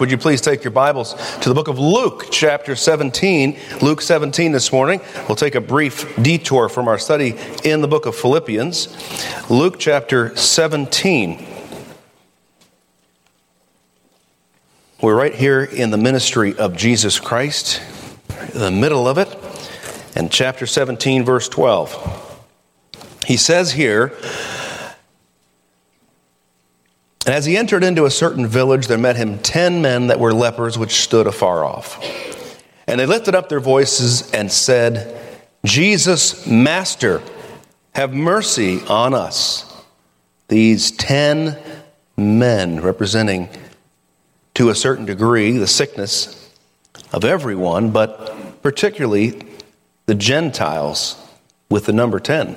Would you please take your Bibles to the book of Luke, chapter 17? Luke 17 this morning. We'll take a brief detour from our study in the book of Philippians. Luke, chapter 17. We're right here in the ministry of Jesus Christ, the middle of it, and chapter 17, verse 12. He says here, and as he entered into a certain village, there met him ten men that were lepers, which stood afar off. And they lifted up their voices and said, Jesus, Master, have mercy on us. These ten men, representing to a certain degree the sickness of everyone, but particularly the Gentiles with the number 10.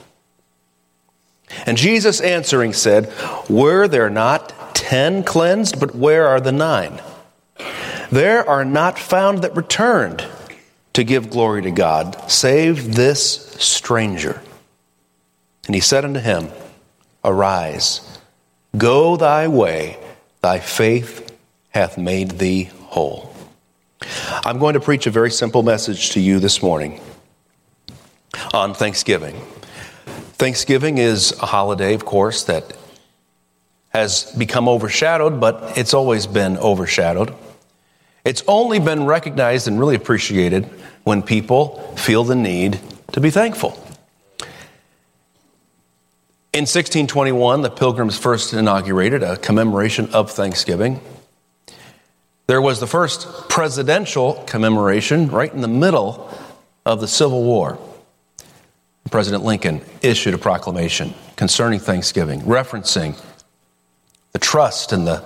And Jesus answering said, Were there not ten cleansed, but where are the nine? There are not found that returned to give glory to God, save this stranger. And he said unto him, Arise, go thy way, thy faith hath made thee whole. I'm going to preach a very simple message to you this morning on Thanksgiving. Thanksgiving is a holiday, of course, that has become overshadowed, but it's always been overshadowed. It's only been recognized and really appreciated when people feel the need to be thankful. In 1621, the Pilgrims first inaugurated a commemoration of Thanksgiving. There was the first presidential commemoration right in the middle of the Civil War. President Lincoln issued a proclamation concerning Thanksgiving, referencing the trust and the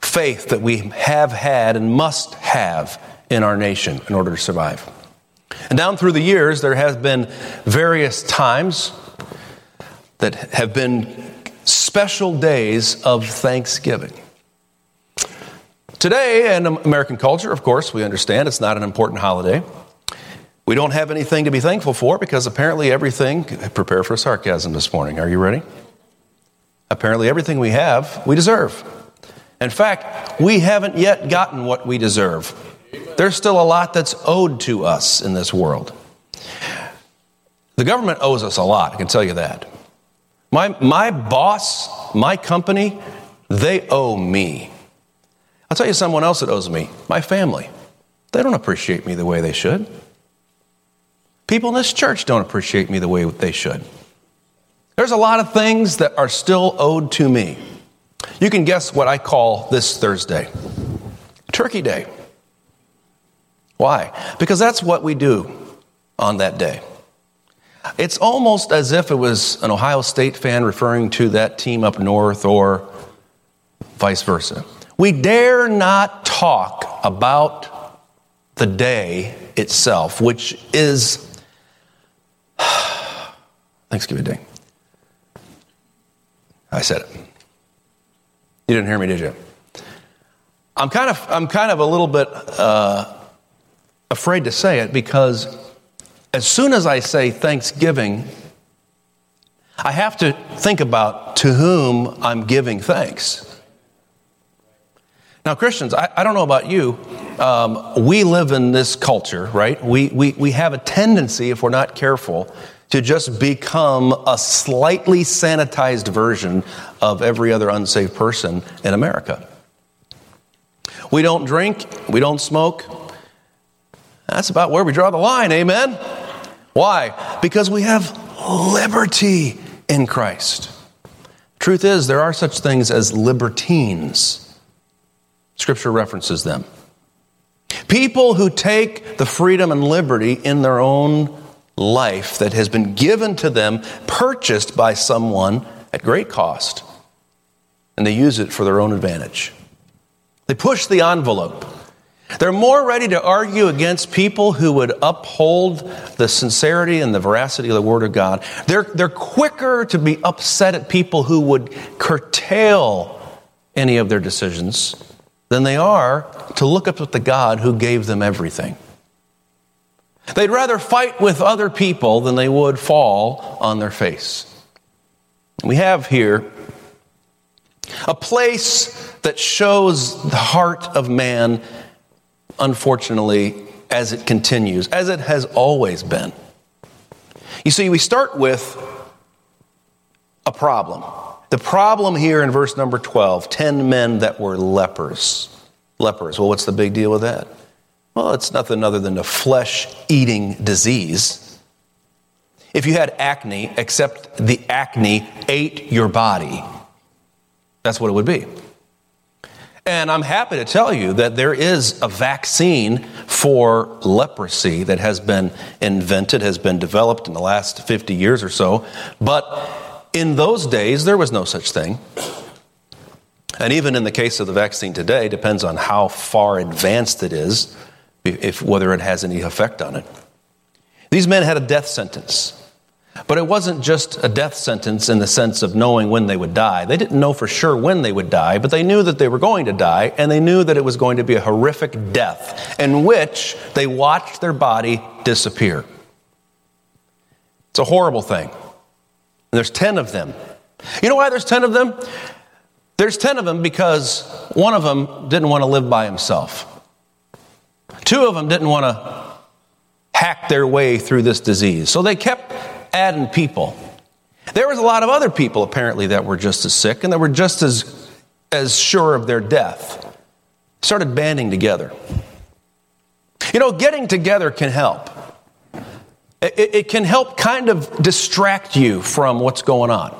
faith that we have had and must have in our nation in order to survive. And down through the years, there have been various times that have been special days of Thanksgiving. Today, in American culture, of course, we understand it's not an important holiday. We don't have anything to be thankful for because apparently everything, prepare for sarcasm this morning. Are you ready? Apparently everything we have, we deserve. In fact, we haven't yet gotten what we deserve. There's still a lot that's owed to us in this world. The government owes us a lot, I can tell you that. My, my boss, my company, they owe me. I'll tell you someone else that owes me my family. They don't appreciate me the way they should. People in this church don't appreciate me the way they should. There's a lot of things that are still owed to me. You can guess what I call this Thursday Turkey Day. Why? Because that's what we do on that day. It's almost as if it was an Ohio State fan referring to that team up north or vice versa. We dare not talk about the day itself, which is Thanksgiving Day. I said it. You didn't hear me, did you? I'm kind of, I'm kind of a little bit uh, afraid to say it because as soon as I say Thanksgiving, I have to think about to whom I'm giving thanks. Now, Christians, I, I don't know about you. Um, we live in this culture, right? We, we, we have a tendency, if we're not careful, to just become a slightly sanitized version of every other unsaved person in America. We don't drink, we don't smoke. That's about where we draw the line, amen? Why? Because we have liberty in Christ. Truth is, there are such things as libertines. Scripture references them. People who take the freedom and liberty in their own life that has been given to them, purchased by someone at great cost, and they use it for their own advantage. They push the envelope. They're more ready to argue against people who would uphold the sincerity and the veracity of the Word of God. They're, they're quicker to be upset at people who would curtail any of their decisions than they are to look up at the God who gave them everything. They'd rather fight with other people than they would fall on their face. We have here a place that shows the heart of man unfortunately, as it continues, as it has always been. You see, we start with a problem. The problem here in verse number 12 10 men that were lepers. Lepers. Well, what's the big deal with that? Well, it's nothing other than a flesh eating disease. If you had acne, except the acne ate your body, that's what it would be. And I'm happy to tell you that there is a vaccine for leprosy that has been invented, has been developed in the last 50 years or so. But in those days, there was no such thing. And even in the case of the vaccine today, depends on how far advanced it is, if whether it has any effect on it. These men had a death sentence. But it wasn't just a death sentence in the sense of knowing when they would die. They didn't know for sure when they would die, but they knew that they were going to die, and they knew that it was going to be a horrific death in which they watched their body disappear. It's a horrible thing. There's 10 of them. You know why there's 10 of them? There's 10 of them because one of them didn't want to live by himself. Two of them didn't want to hack their way through this disease. So they kept adding people. There was a lot of other people apparently that were just as sick and that were just as, as sure of their death. Started banding together. You know, getting together can help. It, it can help kind of distract you from what's going on.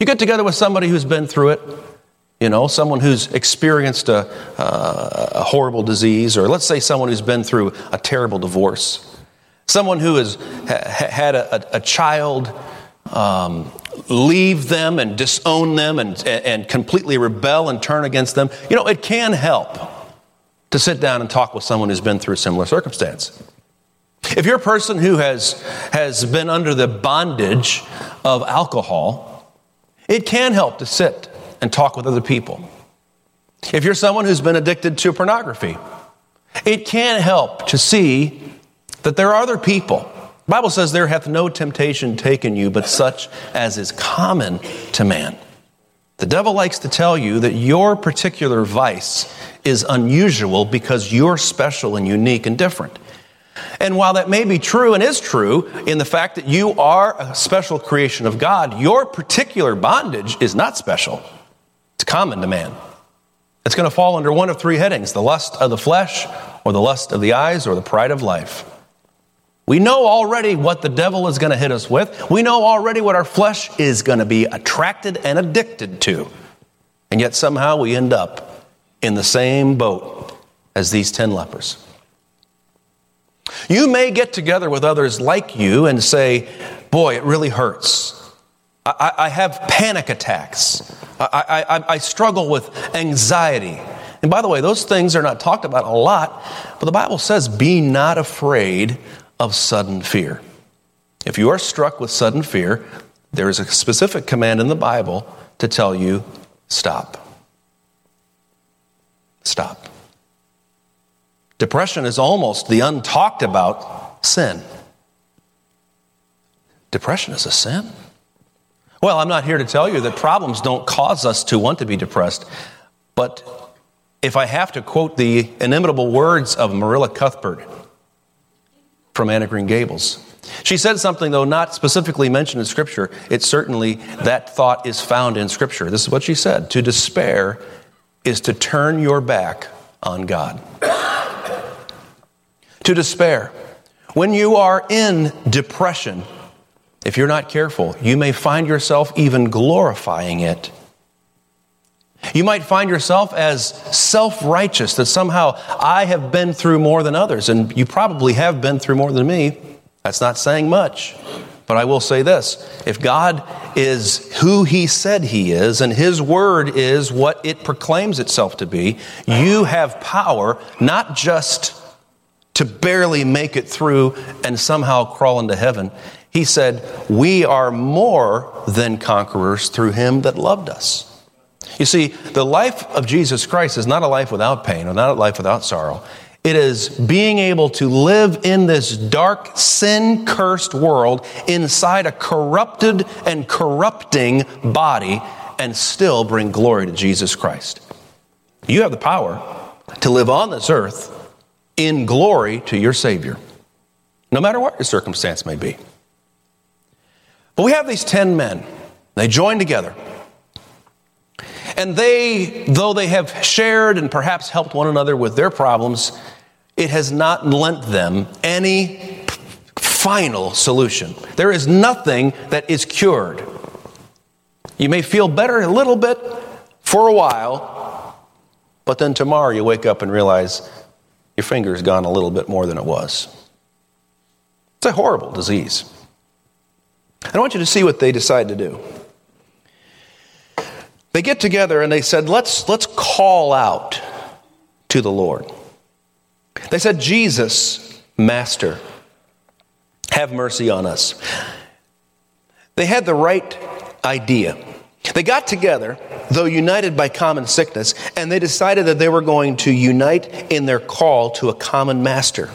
You get together with somebody who's been through it, you know, someone who's experienced a, uh, a horrible disease, or let's say someone who's been through a terrible divorce. Someone who has had a, a child um, leave them and disown them and, and completely rebel and turn against them, you know, it can help to sit down and talk with someone who's been through a similar circumstance. If you're a person who has, has been under the bondage of alcohol, it can help to sit and talk with other people. If you're someone who's been addicted to pornography, it can help to see that there are other people. The Bible says, There hath no temptation taken you, but such as is common to man. The devil likes to tell you that your particular vice is unusual because you're special and unique and different. And while that may be true and is true in the fact that you are a special creation of God, your particular bondage is not special. It's common to man. It's going to fall under one of three headings the lust of the flesh, or the lust of the eyes, or the pride of life. We know already what the devil is going to hit us with. We know already what our flesh is going to be attracted and addicted to. And yet somehow we end up in the same boat as these 10 lepers. You may get together with others like you and say, Boy, it really hurts. I, I have panic attacks. I, I, I struggle with anxiety. And by the way, those things are not talked about a lot, but the Bible says, Be not afraid of sudden fear. If you are struck with sudden fear, there is a specific command in the Bible to tell you stop. Stop. Depression is almost the untalked about sin. Depression is a sin? Well, I'm not here to tell you that problems don't cause us to want to be depressed, but if I have to quote the inimitable words of Marilla Cuthbert, from Anne of Green Gables. She said something, though not specifically mentioned in Scripture. It certainly, that thought is found in Scripture. This is what she said To despair is to turn your back on God. To despair. When you are in depression, if you're not careful, you may find yourself even glorifying it you might find yourself as self righteous, that somehow I have been through more than others, and you probably have been through more than me. That's not saying much. But I will say this if God is who He said He is, and His word is what it proclaims itself to be, you have power not just to barely make it through and somehow crawl into heaven. He said, We are more than conquerors through Him that loved us. You see, the life of Jesus Christ is not a life without pain or not a life without sorrow. It is being able to live in this dark, sin cursed world inside a corrupted and corrupting body and still bring glory to Jesus Christ. You have the power to live on this earth in glory to your Savior, no matter what your circumstance may be. But we have these 10 men. They join together. And they, though they have shared and perhaps helped one another with their problems, it has not lent them any final solution. There is nothing that is cured. You may feel better a little bit for a while, but then tomorrow you wake up and realize your finger's gone a little bit more than it was. It's a horrible disease. I want you to see what they decide to do. They get together and they said, let's, let's call out to the Lord. They said, Jesus, Master, have mercy on us. They had the right idea. They got together, though united by common sickness, and they decided that they were going to unite in their call to a common master.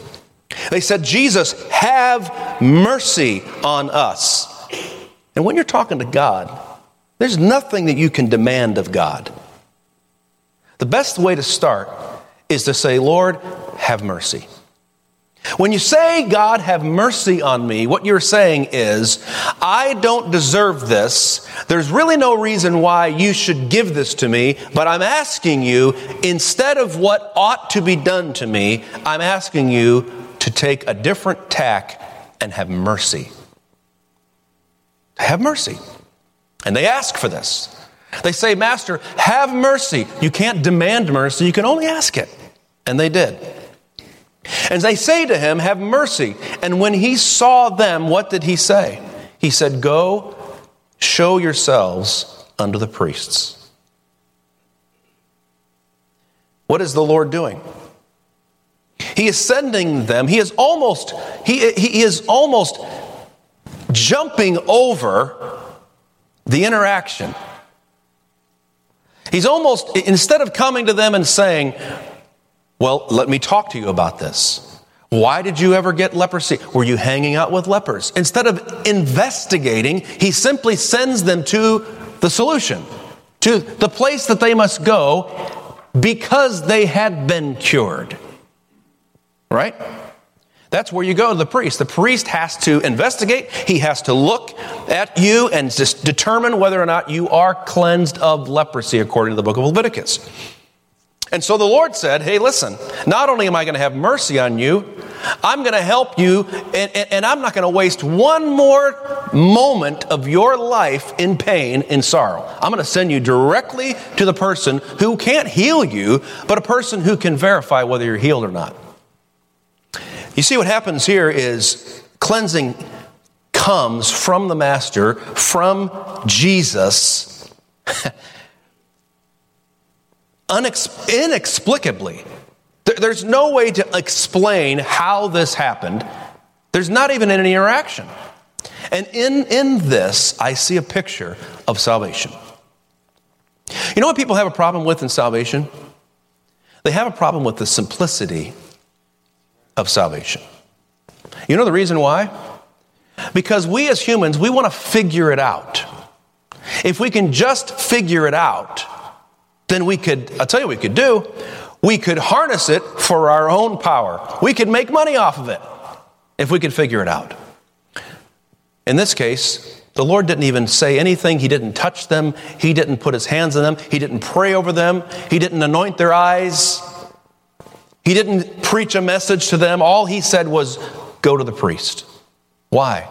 They said, Jesus, have mercy on us. And when you're talking to God, there's nothing that you can demand of God. The best way to start is to say, Lord, have mercy. When you say, God, have mercy on me, what you're saying is, I don't deserve this. There's really no reason why you should give this to me, but I'm asking you, instead of what ought to be done to me, I'm asking you to take a different tack and have mercy. Have mercy. And they ask for this. They say, Master, have mercy. You can't demand mercy, you can only ask it. And they did. And they say to him, Have mercy. And when he saw them, what did he say? He said, Go, show yourselves unto the priests. What is the Lord doing? He is sending them, he is almost, he, he is almost jumping over the interaction. He's almost, instead of coming to them and saying, well, let me talk to you about this. Why did you ever get leprosy? Were you hanging out with lepers? Instead of investigating, he simply sends them to the solution, to the place that they must go because they had been cured. Right? That's where you go to the priest. The priest has to investigate, he has to look at you and just determine whether or not you are cleansed of leprosy according to the book of Leviticus. And so the Lord said, Hey, listen, not only am I going to have mercy on you, I'm going to help you, and, and, and I'm not going to waste one more moment of your life in pain, in sorrow. I'm going to send you directly to the person who can't heal you, but a person who can verify whether you're healed or not. You see, what happens here is cleansing comes from the Master, from Jesus. unex- inexplicably. there's no way to explain how this happened. There's not even any interaction. And in, in this, I see a picture of salvation. You know what people have a problem with in salvation? They have a problem with the simplicity of salvation. You know the reason why? Because we as humans, we want to figure it out. If we can just figure it out, then we could, I'll tell you what we could do. We could harness it for our own power. We could make money off of it if we could figure it out. In this case, the Lord didn't even say anything. He didn't touch them. He didn't put his hands on them. He didn't pray over them. He didn't anoint their eyes. He didn't preach a message to them. All he said was, Go to the priest. Why?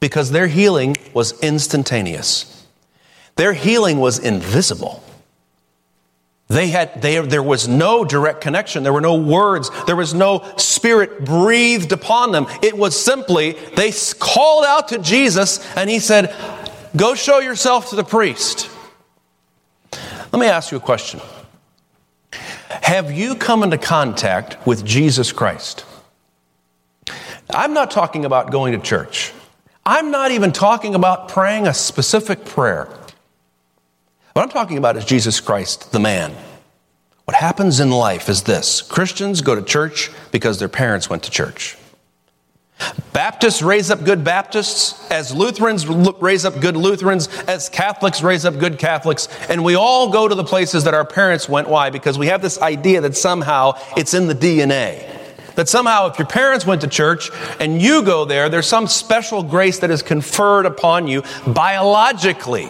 Because their healing was instantaneous, their healing was invisible. They had, they, there was no direct connection. There were no words. There was no spirit breathed upon them. It was simply, they called out to Jesus and he said, Go show yourself to the priest. Let me ask you a question. Have you come into contact with Jesus Christ? I'm not talking about going to church. I'm not even talking about praying a specific prayer. What I'm talking about is Jesus Christ, the man. What happens in life is this Christians go to church because their parents went to church. Baptists raise up good Baptists, as Lutherans raise up good Lutherans, as Catholics raise up good Catholics, and we all go to the places that our parents went. Why? Because we have this idea that somehow it's in the DNA. That somehow, if your parents went to church and you go there, there's some special grace that is conferred upon you biologically.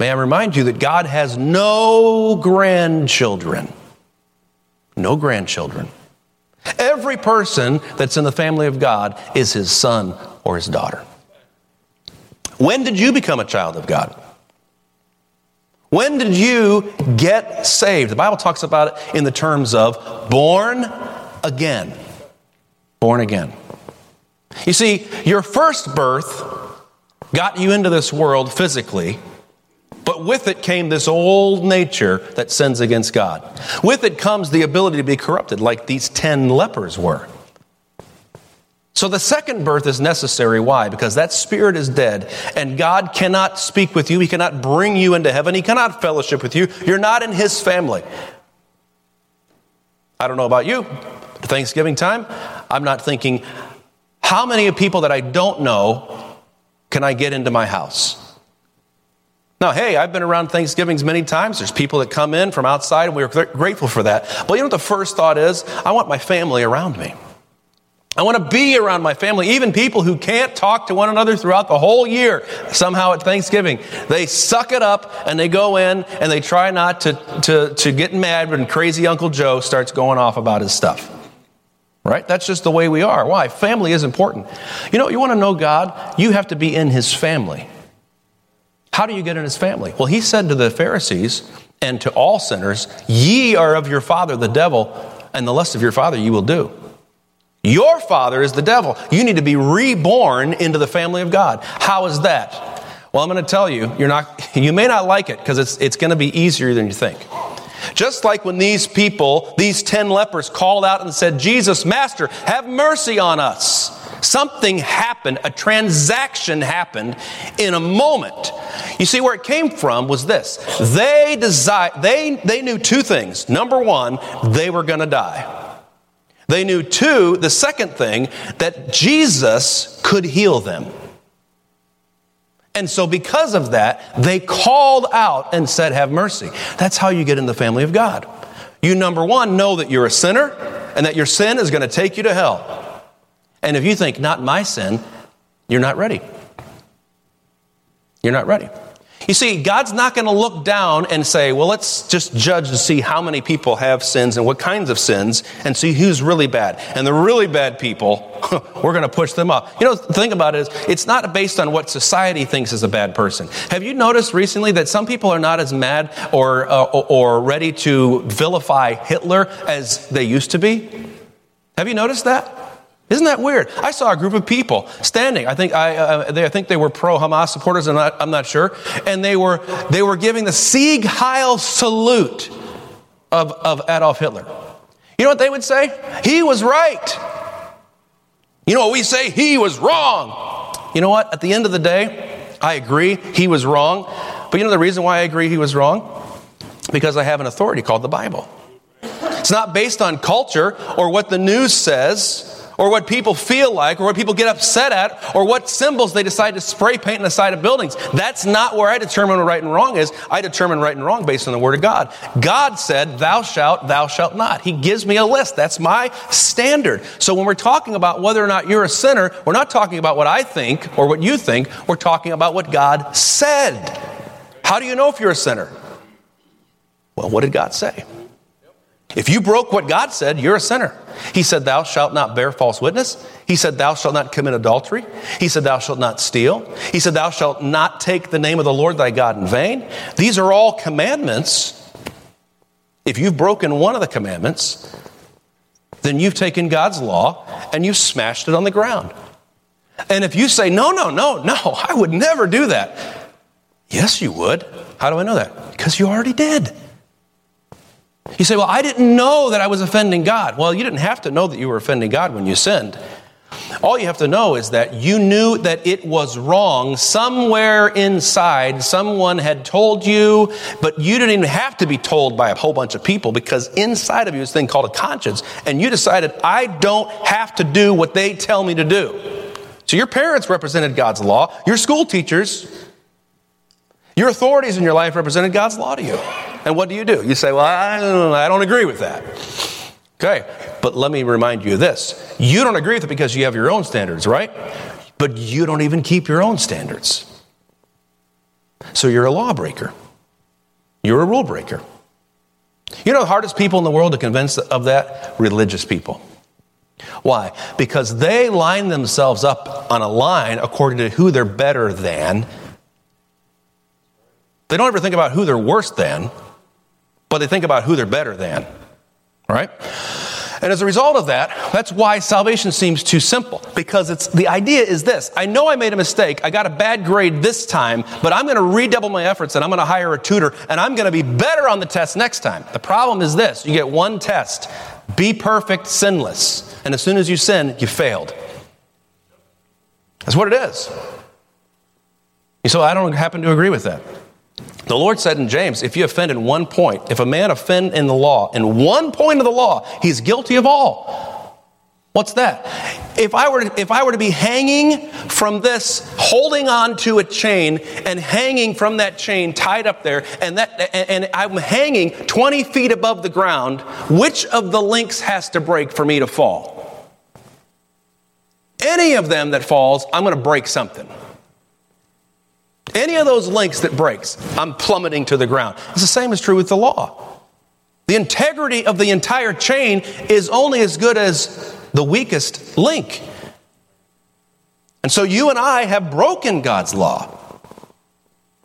May I remind you that God has no grandchildren. No grandchildren. Every person that's in the family of God is his son or his daughter. When did you become a child of God? When did you get saved? The Bible talks about it in the terms of born again. Born again. You see, your first birth got you into this world physically but with it came this old nature that sins against God. With it comes the ability to be corrupted, like these 10 lepers were. So the second birth is necessary. Why? Because that spirit is dead, and God cannot speak with you. He cannot bring you into heaven. He cannot fellowship with you. You're not in His family. I don't know about you. Thanksgiving time, I'm not thinking, how many people that I don't know can I get into my house? Now, hey, I've been around Thanksgivings many times. There's people that come in from outside, and we're grateful for that. But you know what the first thought is? I want my family around me. I want to be around my family, even people who can't talk to one another throughout the whole year. Somehow at Thanksgiving, they suck it up and they go in and they try not to, to, to get mad when crazy Uncle Joe starts going off about his stuff. Right? That's just the way we are. Why? Family is important. You know, you want to know God? You have to be in His family. How do you get in his family? Well, he said to the Pharisees and to all sinners, Ye are of your father the devil, and the lust of your father you will do. Your father is the devil. You need to be reborn into the family of God. How is that? Well, I'm going to tell you, you're not, you may not like it because it's, it's going to be easier than you think. Just like when these people, these 10 lepers, called out and said, Jesus, Master, have mercy on us. Something happened, a transaction happened in a moment. You see, where it came from was this. They desired, they, they knew two things. Number one, they were going to die. They knew two, the second thing, that Jesus could heal them. And so, because of that, they called out and said, Have mercy. That's how you get in the family of God. You, number one, know that you're a sinner and that your sin is going to take you to hell. And if you think, not my sin, you're not ready. You're not ready. You see, God's not going to look down and say, well, let's just judge to see how many people have sins and what kinds of sins and see who's really bad. And the really bad people, we're going to push them up. You know, the thing about it is, it's not based on what society thinks is a bad person. Have you noticed recently that some people are not as mad or, uh, or ready to vilify Hitler as they used to be? Have you noticed that? Isn't that weird? I saw a group of people standing. I think I, uh, they, I think they were pro Hamas supporters. I'm not, I'm not sure. And they were they were giving the Sieg Heil salute of, of Adolf Hitler. You know what they would say? He was right. You know what we say? He was wrong. You know what? At the end of the day, I agree he was wrong. But you know the reason why I agree he was wrong? Because I have an authority called the Bible. It's not based on culture or what the news says or what people feel like, or what people get upset at, or what symbols they decide to spray paint on the side of buildings. That's not where I determine what right and wrong is. I determine right and wrong based on the Word of God. God said, Thou shalt, thou shalt not. He gives me a list. That's my standard. So when we're talking about whether or not you're a sinner, we're not talking about what I think or what you think. We're talking about what God said. How do you know if you're a sinner? Well, what did God say? If you broke what God said, you're a sinner. He said, Thou shalt not bear false witness. He said, Thou shalt not commit adultery. He said, Thou shalt not steal. He said, Thou shalt not take the name of the Lord thy God in vain. These are all commandments If you've broken one of the commandments, then you've taken God's law and you've smashed it on the ground. And if you say, no, no, no, no, I would never do that. Yes, you would. How do I know that? Because you already did. You say, well, I didn't know that I was offending God. Well, you didn't have to know that you were offending God when you sinned. All you have to know is that you knew that it was wrong somewhere inside. Someone had told you, but you didn't even have to be told by a whole bunch of people because inside of you is a thing called a conscience. And you decided, I don't have to do what they tell me to do. So your parents represented God's law, your school teachers, your authorities in your life represented God's law to you. And what do you do? You say, Well, I don't, agree with that. Okay, but let me remind you of this. You don't agree with it because you have your own standards, right? But you don't even keep your own standards. So you're a lawbreaker. You're a rule breaker. You know the hardest people in the world to convince of that? Religious people. Why? Because they line themselves up on a line according to who they're better than. They don't ever think about who they're worse than, but they think about who they're better than right? And as a result of that, that's why salvation seems too simple. Because it's the idea is this I know I made a mistake, I got a bad grade this time, but I'm going to redouble my efforts and I'm going to hire a tutor and I'm going to be better on the test next time. The problem is this you get one test be perfect, sinless. And as soon as you sin, you failed. That's what it is. You So I don't happen to agree with that. The Lord said in James, if you offend in one point, if a man offend in the law, in one point of the law, he's guilty of all. What's that? If I were to, if I were to be hanging from this, holding on to a chain and hanging from that chain tied up there, and that and I'm hanging 20 feet above the ground, which of the links has to break for me to fall? Any of them that falls, I'm going to break something. Any of those links that breaks, I'm plummeting to the ground. It's the same is true with the law. The integrity of the entire chain is only as good as the weakest link. And so you and I have broken God's law.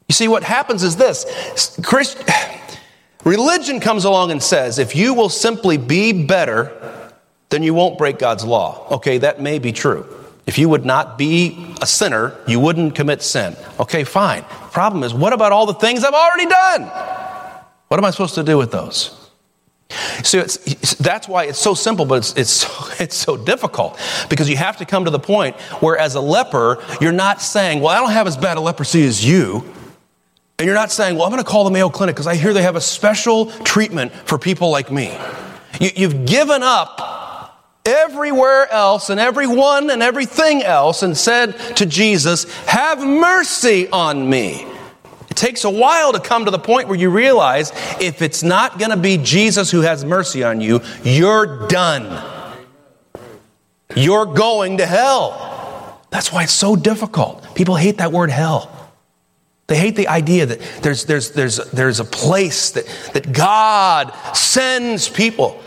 You see, what happens is this Christ, religion comes along and says, if you will simply be better, then you won't break God's law. Okay, that may be true. If you would not be a sinner, you wouldn't commit sin. Okay, fine. Problem is, what about all the things I've already done? What am I supposed to do with those? So that's why it's so simple, but it's, it's, so, it's so difficult because you have to come to the point where, as a leper, you're not saying, Well, I don't have as bad a leprosy as you. And you're not saying, Well, I'm going to call the Mayo Clinic because I hear they have a special treatment for people like me. You, you've given up everywhere else and everyone and everything else and said to Jesus, Have mercy on me. It takes a while to come to the point where you realize if it's not going to be Jesus who has mercy on you, you're done. You're going to hell. That's why it's so difficult. People hate that word hell. They hate the idea that there's, there's, there's, there's a place that, that God sends people.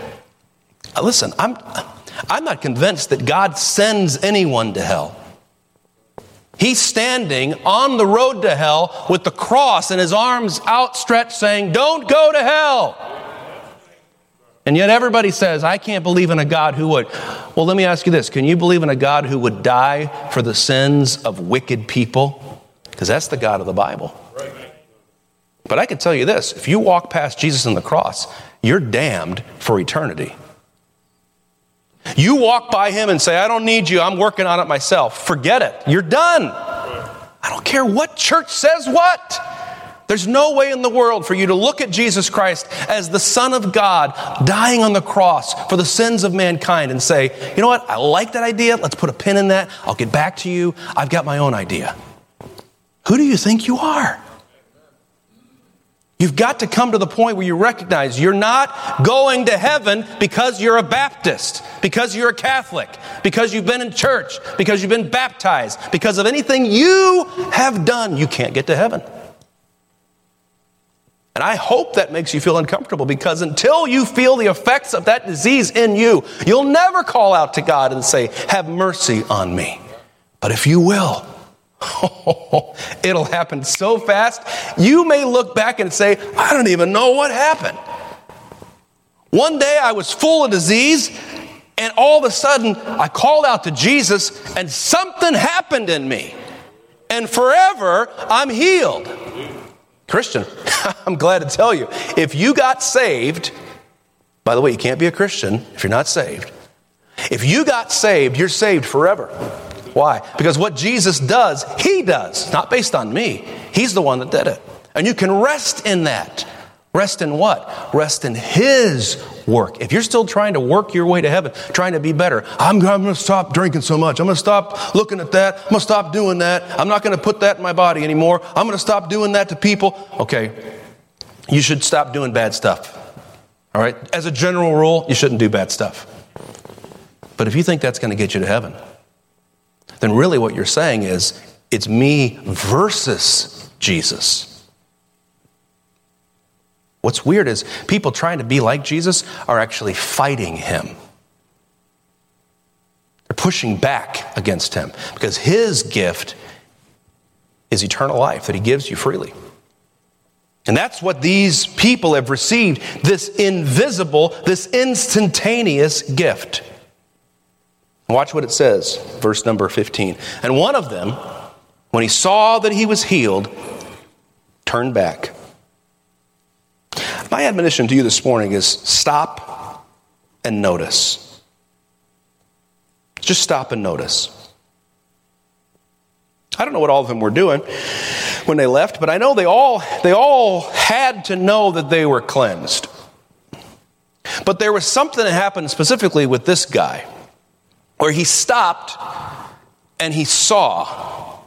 Listen, I'm, I'm not convinced that God sends anyone to hell. He's standing on the road to hell with the cross and his arms outstretched, saying, Don't go to hell. And yet everybody says, I can't believe in a God who would. Well, let me ask you this can you believe in a God who would die for the sins of wicked people? Because that's the God of the Bible. But I can tell you this if you walk past Jesus on the cross, you're damned for eternity. You walk by him and say, I don't need you, I'm working on it myself. Forget it. You're done. I don't care what church says what. There's no way in the world for you to look at Jesus Christ as the Son of God dying on the cross for the sins of mankind and say, you know what, I like that idea. Let's put a pin in that. I'll get back to you. I've got my own idea. Who do you think you are? You've got to come to the point where you recognize you're not going to heaven because you're a Baptist, because you're a Catholic, because you've been in church, because you've been baptized, because of anything you have done. You can't get to heaven. And I hope that makes you feel uncomfortable because until you feel the effects of that disease in you, you'll never call out to God and say, Have mercy on me. But if you will, it'll happen so fast. You may look back and say, I don't even know what happened. One day I was full of disease, and all of a sudden I called out to Jesus, and something happened in me. And forever I'm healed. Christian, I'm glad to tell you, if you got saved, by the way, you can't be a Christian if you're not saved. If you got saved, you're saved forever. Why? Because what Jesus does, He does, not based on me. He's the one that did it. And you can rest in that. Rest in what? Rest in His work. If you're still trying to work your way to heaven, trying to be better, I'm, I'm going to stop drinking so much. I'm going to stop looking at that. I'm going to stop doing that. I'm not going to put that in my body anymore. I'm going to stop doing that to people. Okay, you should stop doing bad stuff. All right? As a general rule, you shouldn't do bad stuff. But if you think that's going to get you to heaven, then really what you're saying is it's me versus Jesus. What's weird is people trying to be like Jesus are actually fighting him. They're pushing back against him because his gift is eternal life that he gives you freely. And that's what these people have received this invisible, this instantaneous gift. Watch what it says, verse number 15. And one of them, when he saw that he was healed, turned back my admonition to you this morning is stop and notice. Just stop and notice. I don't know what all of them were doing when they left, but I know they all, they all had to know that they were cleansed. But there was something that happened specifically with this guy where he stopped and he saw.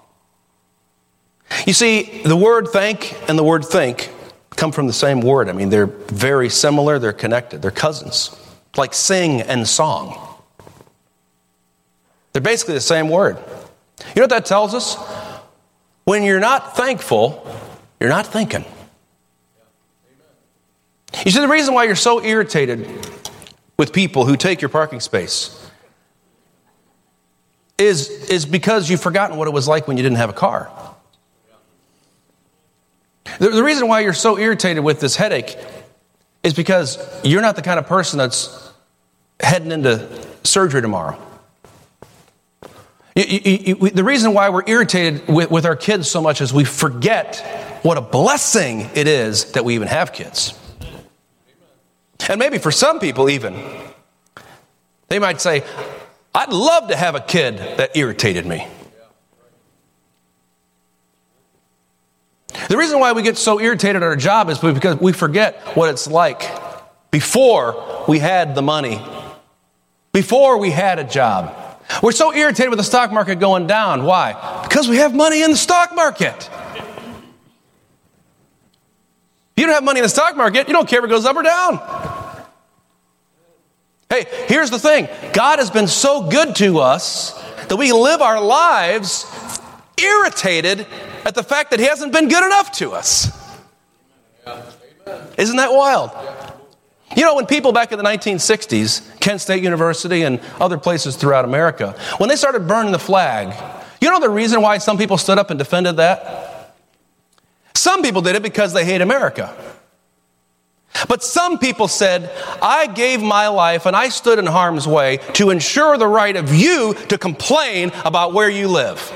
You see, the word thank and the word think come from the same word. I mean, they're very similar, they're connected, they're cousins, like sing and song. They're basically the same word. You know what that tells us? When you're not thankful, you're not thinking. You see, the reason why you're so irritated with people who take your parking space is, is because you've forgotten what it was like when you didn't have a car. The, the reason why you're so irritated with this headache is because you're not the kind of person that's heading into surgery tomorrow. You, you, you, the reason why we're irritated with, with our kids so much is we forget what a blessing it is that we even have kids. And maybe for some people, even, they might say, I'd love to have a kid that irritated me. The reason why we get so irritated at our job is because we forget what it's like before we had the money, before we had a job. We're so irritated with the stock market going down. Why? Because we have money in the stock market. If you don't have money in the stock market, you don't care if it goes up or down. Hey, here's the thing God has been so good to us that we live our lives irritated at the fact that He hasn't been good enough to us. Isn't that wild? You know, when people back in the 1960s, Kent State University and other places throughout America, when they started burning the flag, you know the reason why some people stood up and defended that? Some people did it because they hate America. But some people said, I gave my life and I stood in harm's way to ensure the right of you to complain about where you live.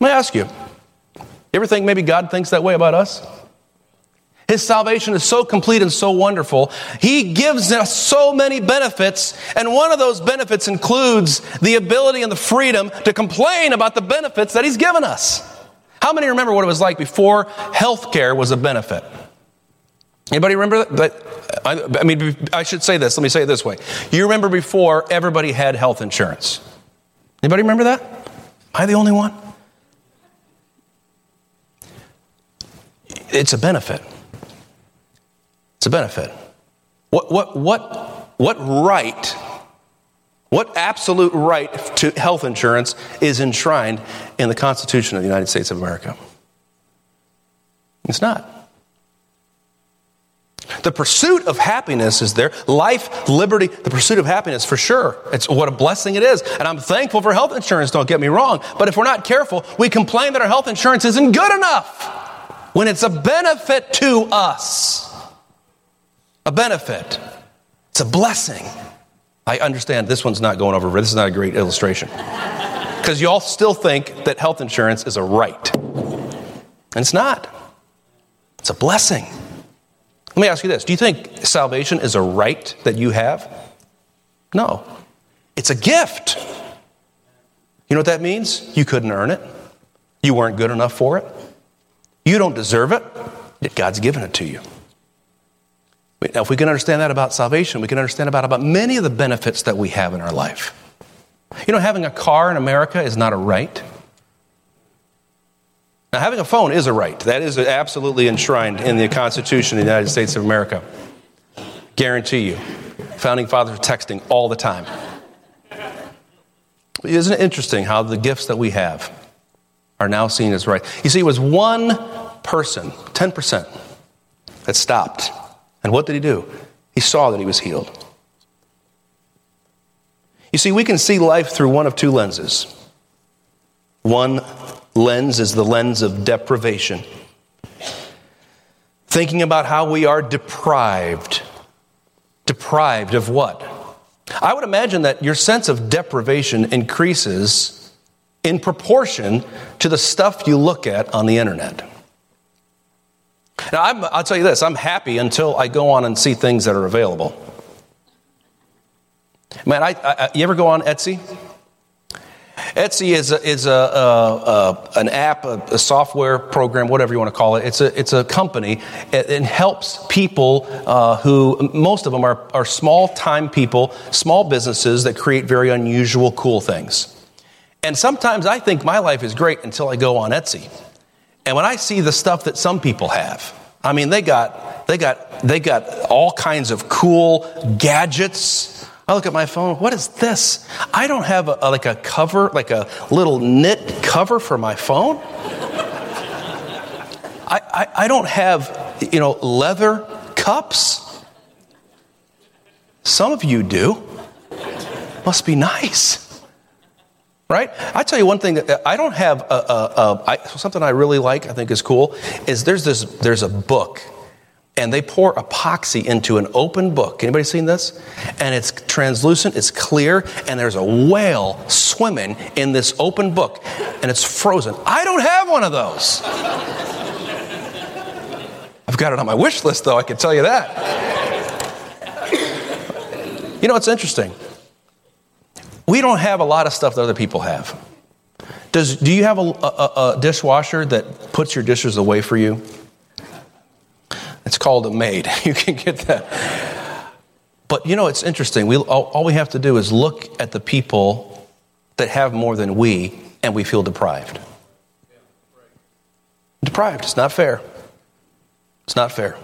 Let me ask you, you ever think maybe God thinks that way about us? His salvation is so complete and so wonderful. He gives us so many benefits, and one of those benefits includes the ability and the freedom to complain about the benefits that He's given us. How many remember what it was like before health care was a benefit? Anybody remember that? I, I mean, I should say this. Let me say it this way. You remember before everybody had health insurance. Anybody remember that? Am I the only one? it's a benefit. It's a benefit. What, what, what, what right, what absolute right to health insurance is enshrined in the Constitution of the United States of America? It's not. The pursuit of happiness is there. Life, liberty, the pursuit of happiness for sure. It's what a blessing it is. And I'm thankful for health insurance, don't get me wrong. But if we're not careful, we complain that our health insurance isn't good enough when it's a benefit to us. a benefit, it's a blessing. I understand this one's not going over, this is not a great illustration. Because you all still think that health insurance is a right. And it's not, it's a blessing. Let me ask you this Do you think salvation is a right that you have? No, it's a gift. You know what that means? You couldn't earn it, you weren't good enough for it, you don't deserve it, yet God's given it to you. Now, if we can understand that about salvation, we can understand about, about many of the benefits that we have in our life. You know, having a car in America is not a right. Now, having a phone is a right. That is absolutely enshrined in the Constitution of the United States of America. Guarantee you. Founding fathers are texting all the time. Isn't it interesting how the gifts that we have are now seen as right? You see, it was one person, 10%, that stopped. And what did he do? He saw that he was healed. You see, we can see life through one of two lenses. One lens is the lens of deprivation, thinking about how we are deprived. Deprived of what? I would imagine that your sense of deprivation increases in proportion to the stuff you look at on the internet. Now, i will tell you this I'm happy until I go on and see things that are available. Man, I, I, you ever go on Etsy? Etsy is, a, is a, a, an app, a, software program, whatever you want to call it. It's a, it's a company. It helps people uh, who, most of them are, are small time people, small businesses that create very unusual, cool things. And sometimes I think my life is great until I go on Etsy. And when I see the stuff that some people have, I mean, they got, they got, they got all kinds of cool gadgets I look at my phone. What is this? I don't have a, a, like a cover, like a little knit cover for my phone. I, I, I don't have, you know, leather cups. Some of you do. Must be nice. Right? I tell you one thing that I don't have a, a, a I, something I really like, I think is cool, is there's this, there's a book and they pour epoxy into an open book. Anybody seen this? And it's translucent, it's clear, and there's a whale swimming in this open book, and it's frozen. I don't have one of those. I've got it on my wish list, though, I can tell you that. You know, it's interesting. We don't have a lot of stuff that other people have. Does, do you have a, a, a dishwasher that puts your dishes away for you? It's called a maid. You can get that. But you know, it's interesting. We, all, all we have to do is look at the people that have more than we, and we feel deprived. Deprived. It's not fair. It's not fair.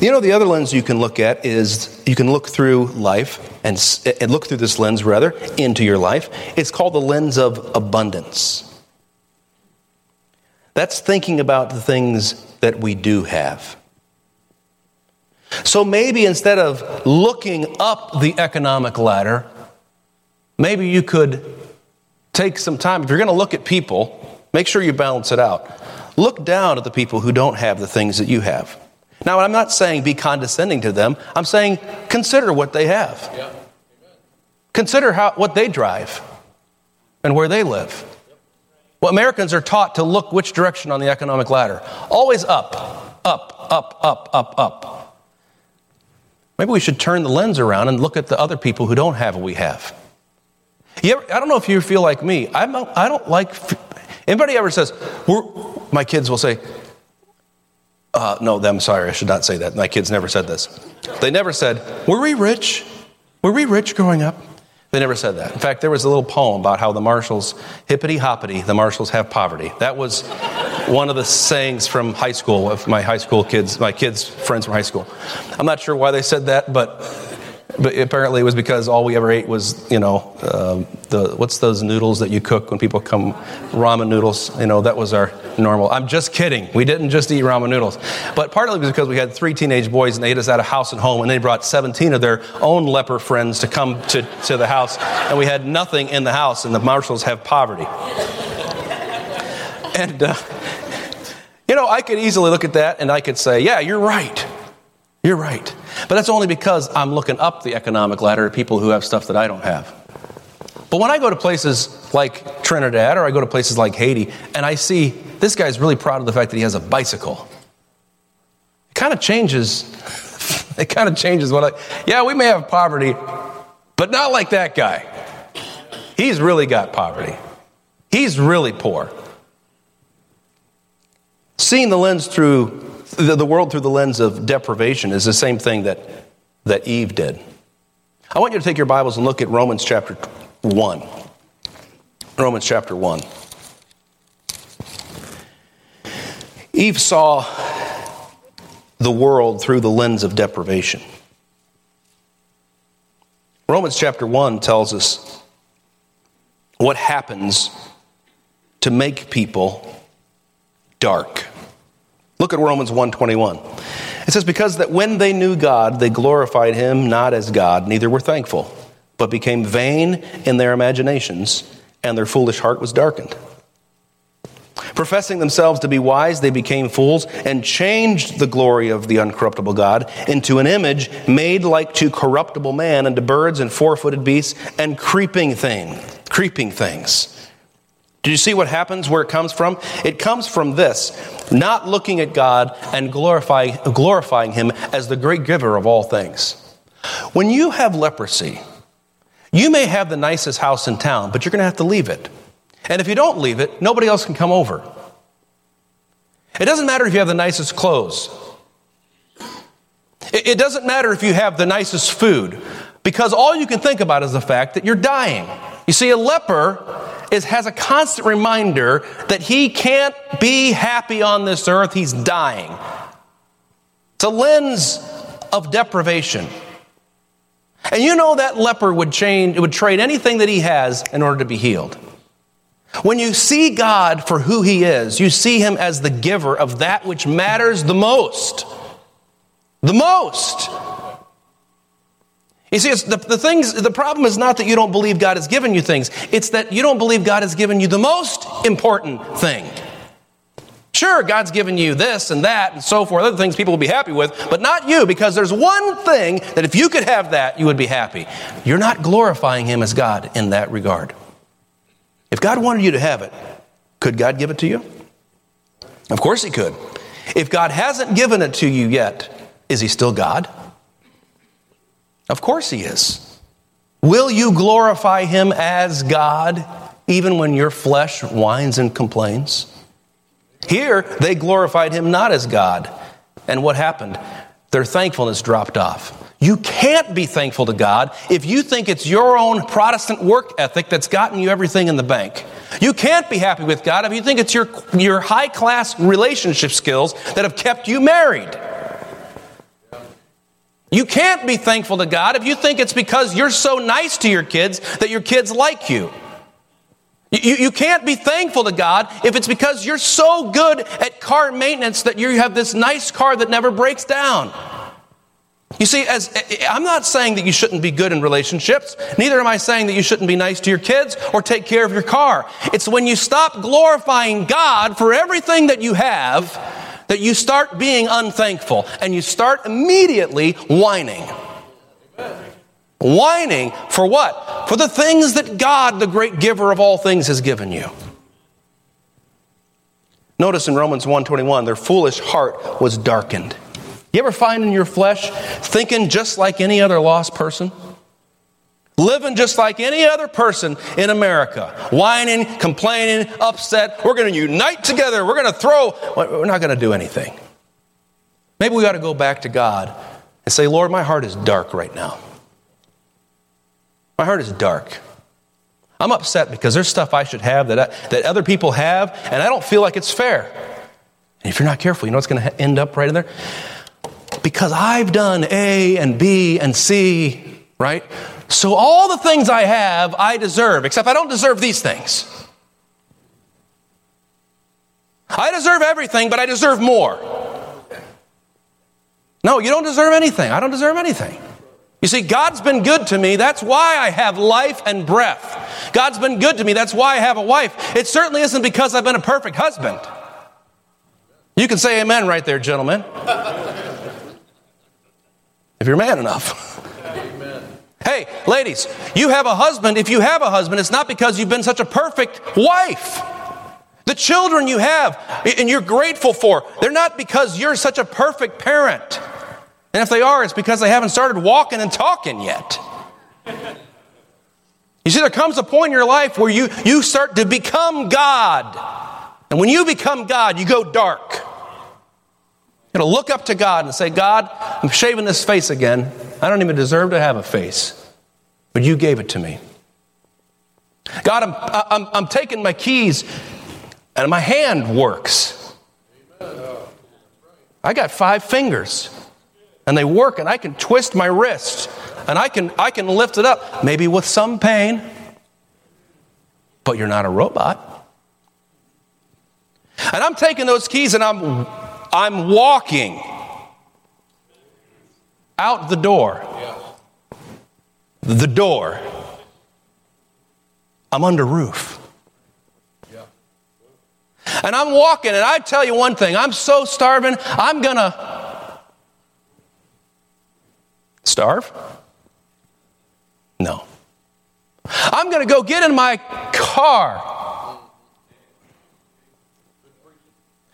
You know, the other lens you can look at is you can look through life and, and look through this lens, rather, into your life. It's called the lens of abundance. That's thinking about the things that we do have. So maybe instead of looking up the economic ladder, maybe you could take some time. If you're going to look at people, make sure you balance it out. Look down at the people who don't have the things that you have. Now, I'm not saying be condescending to them. I'm saying consider what they have. Yeah. Consider how, what they drive and where they live. Well, Americans are taught to look which direction on the economic ladder? Always up, up, up, up, up, up. Maybe we should turn the lens around and look at the other people who don't have what we have. Ever, I don't know if you feel like me. I'm, I don't like. Anybody ever says, my kids will say, uh, no, I'm sorry, I should not say that. My kids never said this. They never said, were we rich? Were we rich growing up? They never said that. In fact, there was a little poem about how the Marshalls, hippity hoppity, the Marshalls have poverty. That was one of the sayings from high school of my high school kids, my kids' friends from high school. I'm not sure why they said that, but but apparently it was because all we ever ate was you know uh, the what's those noodles that you cook when people come? Ramen noodles you know that was our normal. I'm just kidding. We didn't just eat ramen noodles. But partly it was because we had three teenage boys and they ate us out of house and home and they brought 17 of their own leper friends to come to, to the house and we had nothing in the house and the marshalls have poverty. And uh, you know i could easily look at that and i could say yeah you're right You're right. But that's only because I'm looking up the economic ladder at people who have stuff that I don't have. But when I go to places like Trinidad or I go to places like Haiti and I see this guy's really proud of the fact that he has a bicycle, it kind of changes. it kind of changes what I. Yeah, we may have poverty, but not like that guy. He's really got poverty. He's really poor. Seeing the lens through the, the world through the lens of deprivation is the same thing that, that Eve did. I want you to take your Bibles and look at Romans chapter 1. Romans chapter 1. Eve saw the world through the lens of deprivation. Romans chapter 1 tells us what happens to make people dark. Look at Romans 1:21. It says because that when they knew God they glorified him not as God neither were thankful but became vain in their imaginations and their foolish heart was darkened. Professing themselves to be wise, they became fools and changed the glory of the uncorruptible God into an image made like to corruptible man and to birds and four-footed beasts and creeping thing, creeping things. Do you see what happens where it comes from? It comes from this not looking at God and glorifying, glorifying Him as the great giver of all things. When you have leprosy, you may have the nicest house in town, but you're going to have to leave it. And if you don't leave it, nobody else can come over. It doesn't matter if you have the nicest clothes. It doesn't matter if you have the nicest food, because all you can think about is the fact that you're dying. You see, a leper is, has a constant reminder that he can't be happy on this earth, he's dying. It's a lens of deprivation. And you know that leper would change, would trade anything that he has in order to be healed. When you see God for who he is, you see him as the giver of that which matters the most. The most. You see, the, the things, the problem is not that you don't believe God has given you things. It's that you don't believe God has given you the most important thing. Sure, God's given you this and that and so forth, other things people will be happy with, but not you, because there's one thing that if you could have that, you would be happy. You're not glorifying Him as God in that regard. If God wanted you to have it, could God give it to you? Of course He could. If God hasn't given it to you yet, is He still God? Of course He is. Will you glorify Him as God even when your flesh whines and complains? Here, they glorified Him not as God. And what happened? Their thankfulness dropped off. You can't be thankful to God if you think it's your own Protestant work ethic that's gotten you everything in the bank. You can't be happy with God if you think it's your, your high class relationship skills that have kept you married. You can't be thankful to God if you think it's because you're so nice to your kids that your kids like you. You, you can't be thankful to God if it's because you're so good at car maintenance that you have this nice car that never breaks down. You see, as I'm not saying that you shouldn't be good in relationships, neither am I saying that you shouldn't be nice to your kids or take care of your car. It's when you stop glorifying God for everything that you have that you start being unthankful and you start immediately whining. Whining for what? For the things that God, the great giver of all things, has given you. Notice in Romans 1:21, their foolish heart was darkened. You ever find in your flesh thinking just like any other lost person? Living just like any other person in America, whining, complaining, upset. We're going to unite together. We're going to throw, we're not going to do anything. Maybe we ought to go back to God and say, Lord, my heart is dark right now. My heart is dark. I'm upset because there's stuff I should have that, I, that other people have, and I don't feel like it's fair. And if you're not careful, you know what's going to end up right in there? Because I've done A and B and C, right? So all the things I have, I deserve, except I don't deserve these things. I deserve everything, but I deserve more. No, you don't deserve anything. I don't deserve anything. You see, God's been good to me. That's why I have life and breath. God's been good to me. That's why I have a wife. It certainly isn't because I've been a perfect husband. You can say amen right there, gentlemen. if you're man enough. Hey, ladies, you have a husband. If you have a husband, it's not because you've been such a perfect wife. The children you have and you're grateful for, they're not because you're such a perfect parent. And if they are, it's because they haven't started walking and talking yet. You see, there comes a point in your life where you, you start to become God. And when you become God, you go dark. You're going to look up to God and say, God, I'm shaving this face again. I don't even deserve to have a face, but you gave it to me. God, I'm, I'm, I'm taking my keys and my hand works. I got five fingers and they work and I can twist my wrist and I can, I can lift it up, maybe with some pain, but you're not a robot. And I'm taking those keys and I'm, I'm walking out the door. The door. I'm under roof. And I'm walking, and I tell you one thing I'm so starving, I'm gonna starve? No. I'm gonna go get in my car.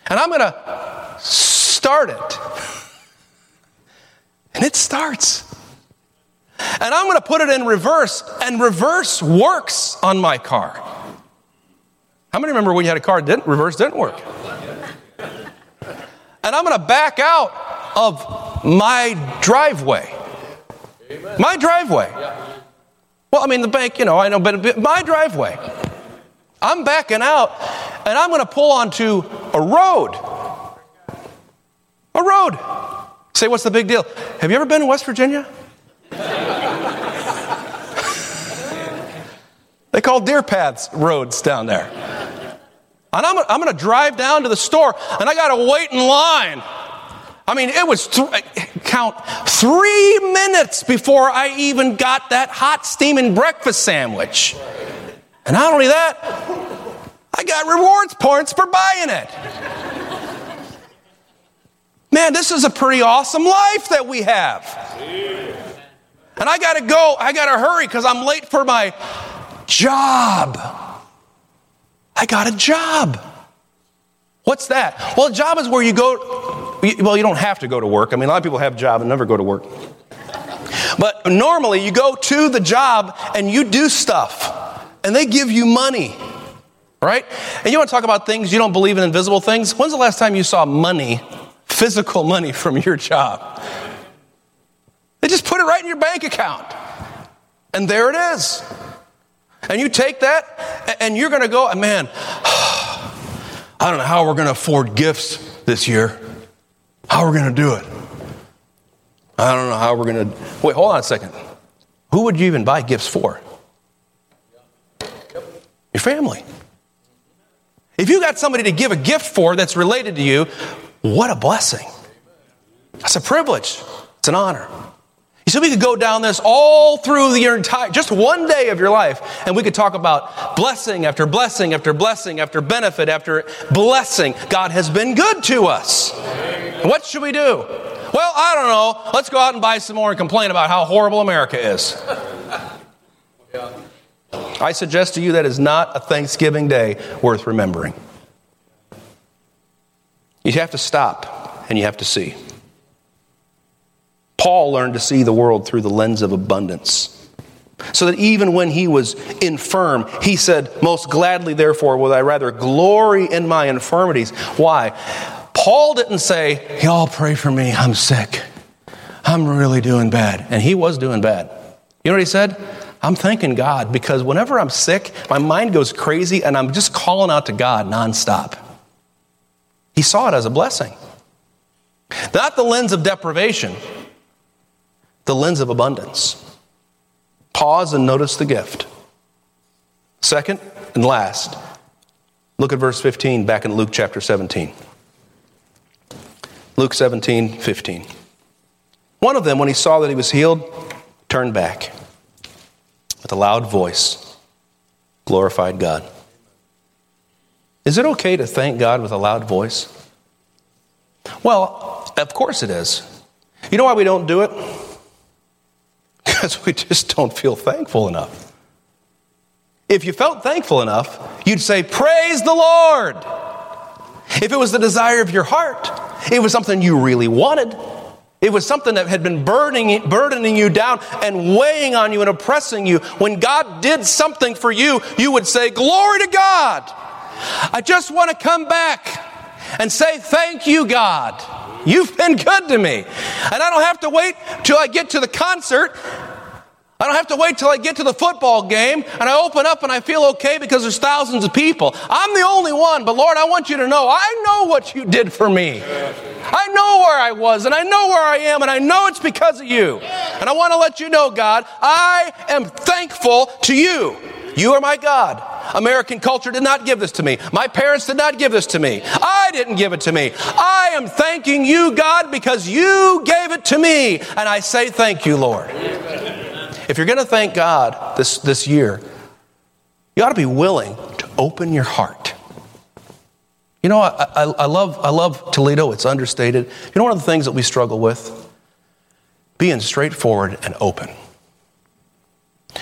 And I'm gonna start it. And it starts. And I'm going to put it in reverse, and reverse works on my car. How many remember when you had a car didn't reverse didn't work? And I'm going to back out of my driveway. My driveway. Well, I mean the bank, you know, I know, but my driveway. I'm backing out, and I'm going to pull onto a road. A road. Say, what's the big deal? Have you ever been to West Virginia? they call deer paths roads down there. And I'm, I'm going to drive down to the store, and I got to wait in line. I mean, it was th- count three minutes before I even got that hot steaming breakfast sandwich. And not only that, I got rewards points for buying it. Man, this is a pretty awesome life that we have. And I got to go, I got to hurry because I'm late for my job. I got a job. What's that? Well, a job is where you go, well, you don't have to go to work. I mean, a lot of people have a job and never go to work. But normally you go to the job and you do stuff and they give you money, right? And you want to talk about things you don't believe in invisible things? When's the last time you saw money physical money from your job. They just put it right in your bank account. And there it is. And you take that and you're going to go, man, I don't know how we're going to afford gifts this year. How we're going to do it. I don't know how we're going to. Wait, hold on a second. Who would you even buy gifts for? Your family. If you got somebody to give a gift for that's related to you, what a blessing. That's a privilege. It's an honor. You see, we could go down this all through your entire, just one day of your life, and we could talk about blessing after blessing after blessing after benefit after blessing. God has been good to us. What should we do? Well, I don't know. Let's go out and buy some more and complain about how horrible America is. I suggest to you that is not a Thanksgiving day worth remembering. You have to stop and you have to see. Paul learned to see the world through the lens of abundance. So that even when he was infirm, he said, Most gladly, therefore, will I rather glory in my infirmities. Why? Paul didn't say, Y'all pray for me, I'm sick. I'm really doing bad. And he was doing bad. You know what he said? I'm thanking God because whenever I'm sick, my mind goes crazy and I'm just calling out to God nonstop. He saw it as a blessing. Not the lens of deprivation, the lens of abundance. Pause and notice the gift. Second and last, look at verse 15 back in Luke chapter 17. Luke 17, 15. One of them, when he saw that he was healed, turned back with a loud voice, glorified God. Is it okay to thank God with a loud voice? Well, of course it is. You know why we don't do it? Because we just don't feel thankful enough. If you felt thankful enough, you'd say, Praise the Lord. If it was the desire of your heart, it was something you really wanted. It was something that had been burdening, burdening you down and weighing on you and oppressing you. When God did something for you, you would say, Glory to God. I just want to come back and say, Thank you, God. You've been good to me. And I don't have to wait till I get to the concert. I don't have to wait till I get to the football game and I open up and I feel okay because there's thousands of people. I'm the only one, but Lord, I want you to know I know what you did for me. I know where I was and I know where I am and I know it's because of you. And I want to let you know, God, I am thankful to you. You are my God. American culture did not give this to me. My parents did not give this to me. I didn't give it to me. I am thanking you, God, because you gave it to me. And I say thank you, Lord. If you're going to thank God this, this year, you ought to be willing to open your heart. You know, I, I, I, love, I love Toledo. It's understated. You know, one of the things that we struggle with? Being straightforward and open.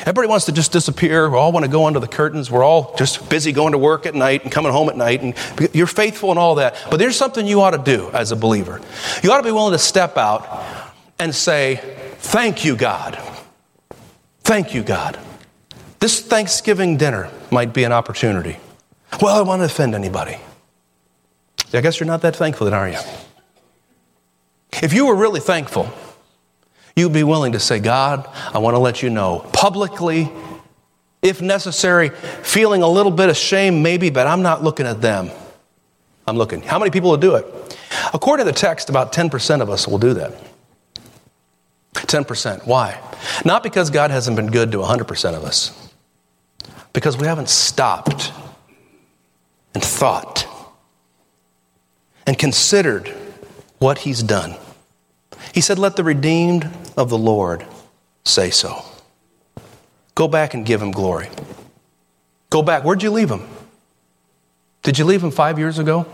Everybody wants to just disappear. We all want to go under the curtains. We're all just busy going to work at night and coming home at night. And you're faithful and all that. But there's something you ought to do as a believer. You ought to be willing to step out and say, Thank you, God. Thank you, God. This Thanksgiving dinner might be an opportunity. Well, I don't want to offend anybody. I guess you're not that thankful, then, are you? If you were really thankful, you'd be willing to say, God, I want to let you know publicly, if necessary, feeling a little bit of shame, maybe, but I'm not looking at them. I'm looking. How many people will do it? According to the text, about 10% of us will do that. 10%. Why? Not because God hasn't been good to 100% of us, because we haven't stopped and thought and considered what He's done. He said, Let the redeemed of the Lord say so. Go back and give Him glory. Go back. Where'd you leave Him? Did you leave Him five years ago?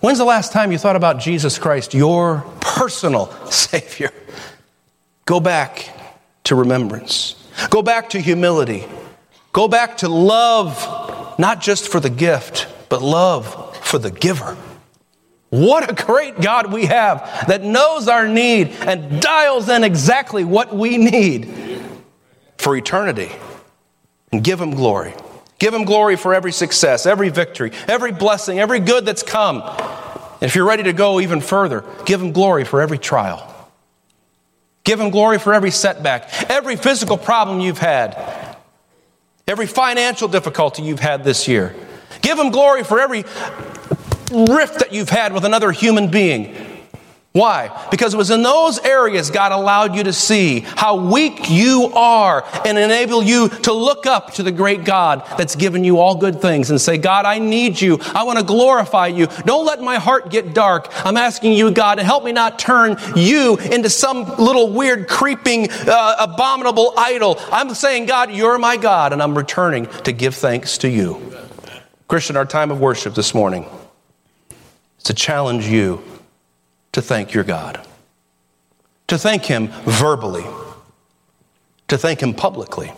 When's the last time you thought about Jesus Christ, your personal Savior? Go back to remembrance. Go back to humility. Go back to love, not just for the gift, but love for the giver. What a great God we have that knows our need and dials in exactly what we need for eternity. And give Him glory. Give Him glory for every success, every victory, every blessing, every good that's come. And if you're ready to go even further, give Him glory for every trial. Give Him glory for every setback, every physical problem you've had, every financial difficulty you've had this year. Give Him glory for every rift that you've had with another human being. Why? Because it was in those areas God allowed you to see how weak you are and enable you to look up to the great God that's given you all good things and say, God, I need you. I want to glorify you. Don't let my heart get dark. I'm asking you, God, to help me not turn you into some little weird, creeping, uh, abominable idol. I'm saying, God, you're my God, and I'm returning to give thanks to you. Christian, our time of worship this morning to challenge you to thank your God, to thank Him verbally, to thank Him publicly,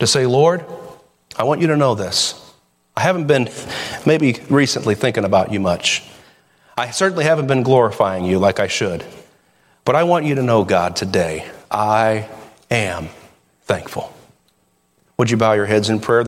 to say, Lord, I want you to know this. I haven't been maybe recently thinking about you much. I certainly haven't been glorifying you like I should. But I want you to know, God, today, I am thankful. Would you bow your heads in prayer?